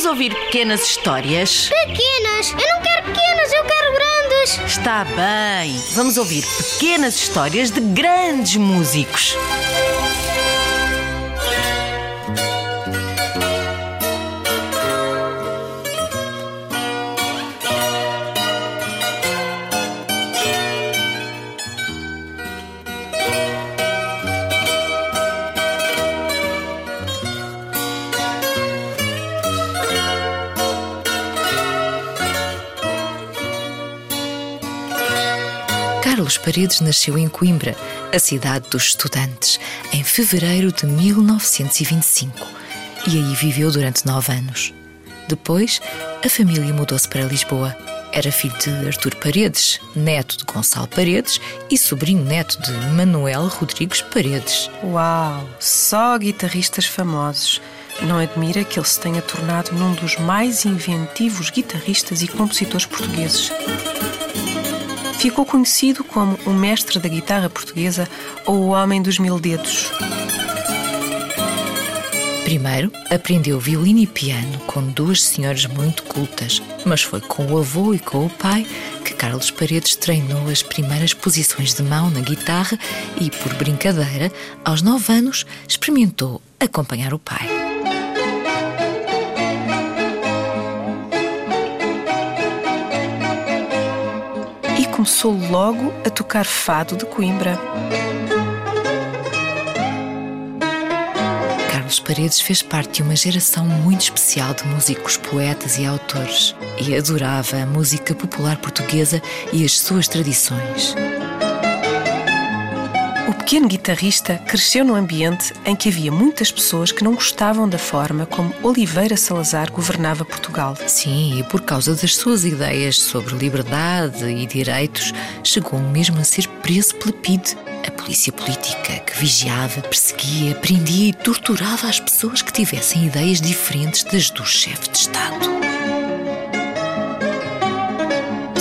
Vamos ouvir pequenas histórias? Pequenas! Eu não quero pequenas, eu quero grandes! Está bem. Vamos ouvir pequenas histórias de grandes músicos. Carlos Paredes nasceu em Coimbra, a cidade dos estudantes, em fevereiro de 1925 e aí viveu durante nove anos. Depois, a família mudou-se para Lisboa. Era filho de Artur Paredes, neto de Gonçalo Paredes e sobrinho neto de Manuel Rodrigues Paredes. Uau! Só guitarristas famosos. Não admira que ele se tenha tornado num dos mais inventivos guitarristas e compositores portugueses. Ficou conhecido como o mestre da guitarra portuguesa ou o homem dos mil dedos. Primeiro, aprendeu violino e piano com duas senhoras muito cultas, mas foi com o avô e com o pai que Carlos Paredes treinou as primeiras posições de mão na guitarra e, por brincadeira, aos nove anos, experimentou acompanhar o pai. Começou logo a tocar fado de Coimbra. Carlos Paredes fez parte de uma geração muito especial de músicos, poetas e autores e adorava a música popular portuguesa e as suas tradições. Pequeno guitarrista cresceu num ambiente em que havia muitas pessoas que não gostavam da forma como Oliveira Salazar governava Portugal. Sim, e por causa das suas ideias sobre liberdade e direitos, chegou mesmo a ser preso pela PIDE, a polícia política que vigiava, perseguia, prendia e torturava as pessoas que tivessem ideias diferentes das do chefe de Estado.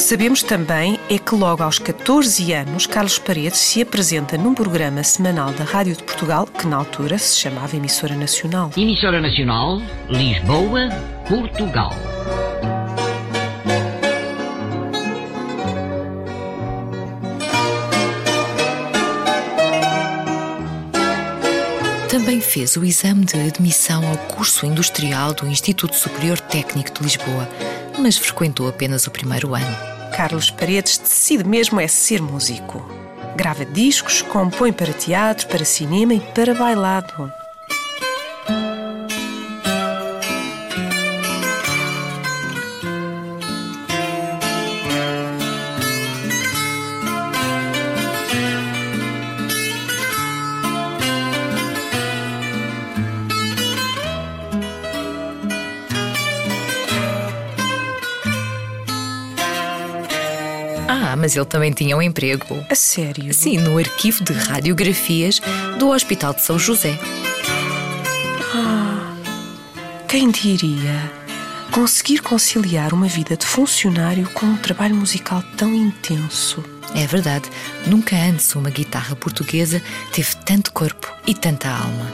Sabemos também é que logo aos 14 anos Carlos Paredes se apresenta num programa semanal da Rádio de Portugal, que na altura se chamava Emissora Nacional. Emissora Nacional, Lisboa, Portugal. Também fez o exame de admissão ao curso industrial do Instituto Superior Técnico de Lisboa, mas frequentou apenas o primeiro ano. Carlos Paredes decide mesmo é ser músico. Grava discos, compõe para teatro, para cinema e para bailado. Ah, mas ele também tinha um emprego. A sério? Sim, no arquivo de radiografias do Hospital de São José. Quem diria conseguir conciliar uma vida de funcionário com um trabalho musical tão intenso? É verdade, nunca antes uma guitarra portuguesa teve tanto corpo e tanta alma.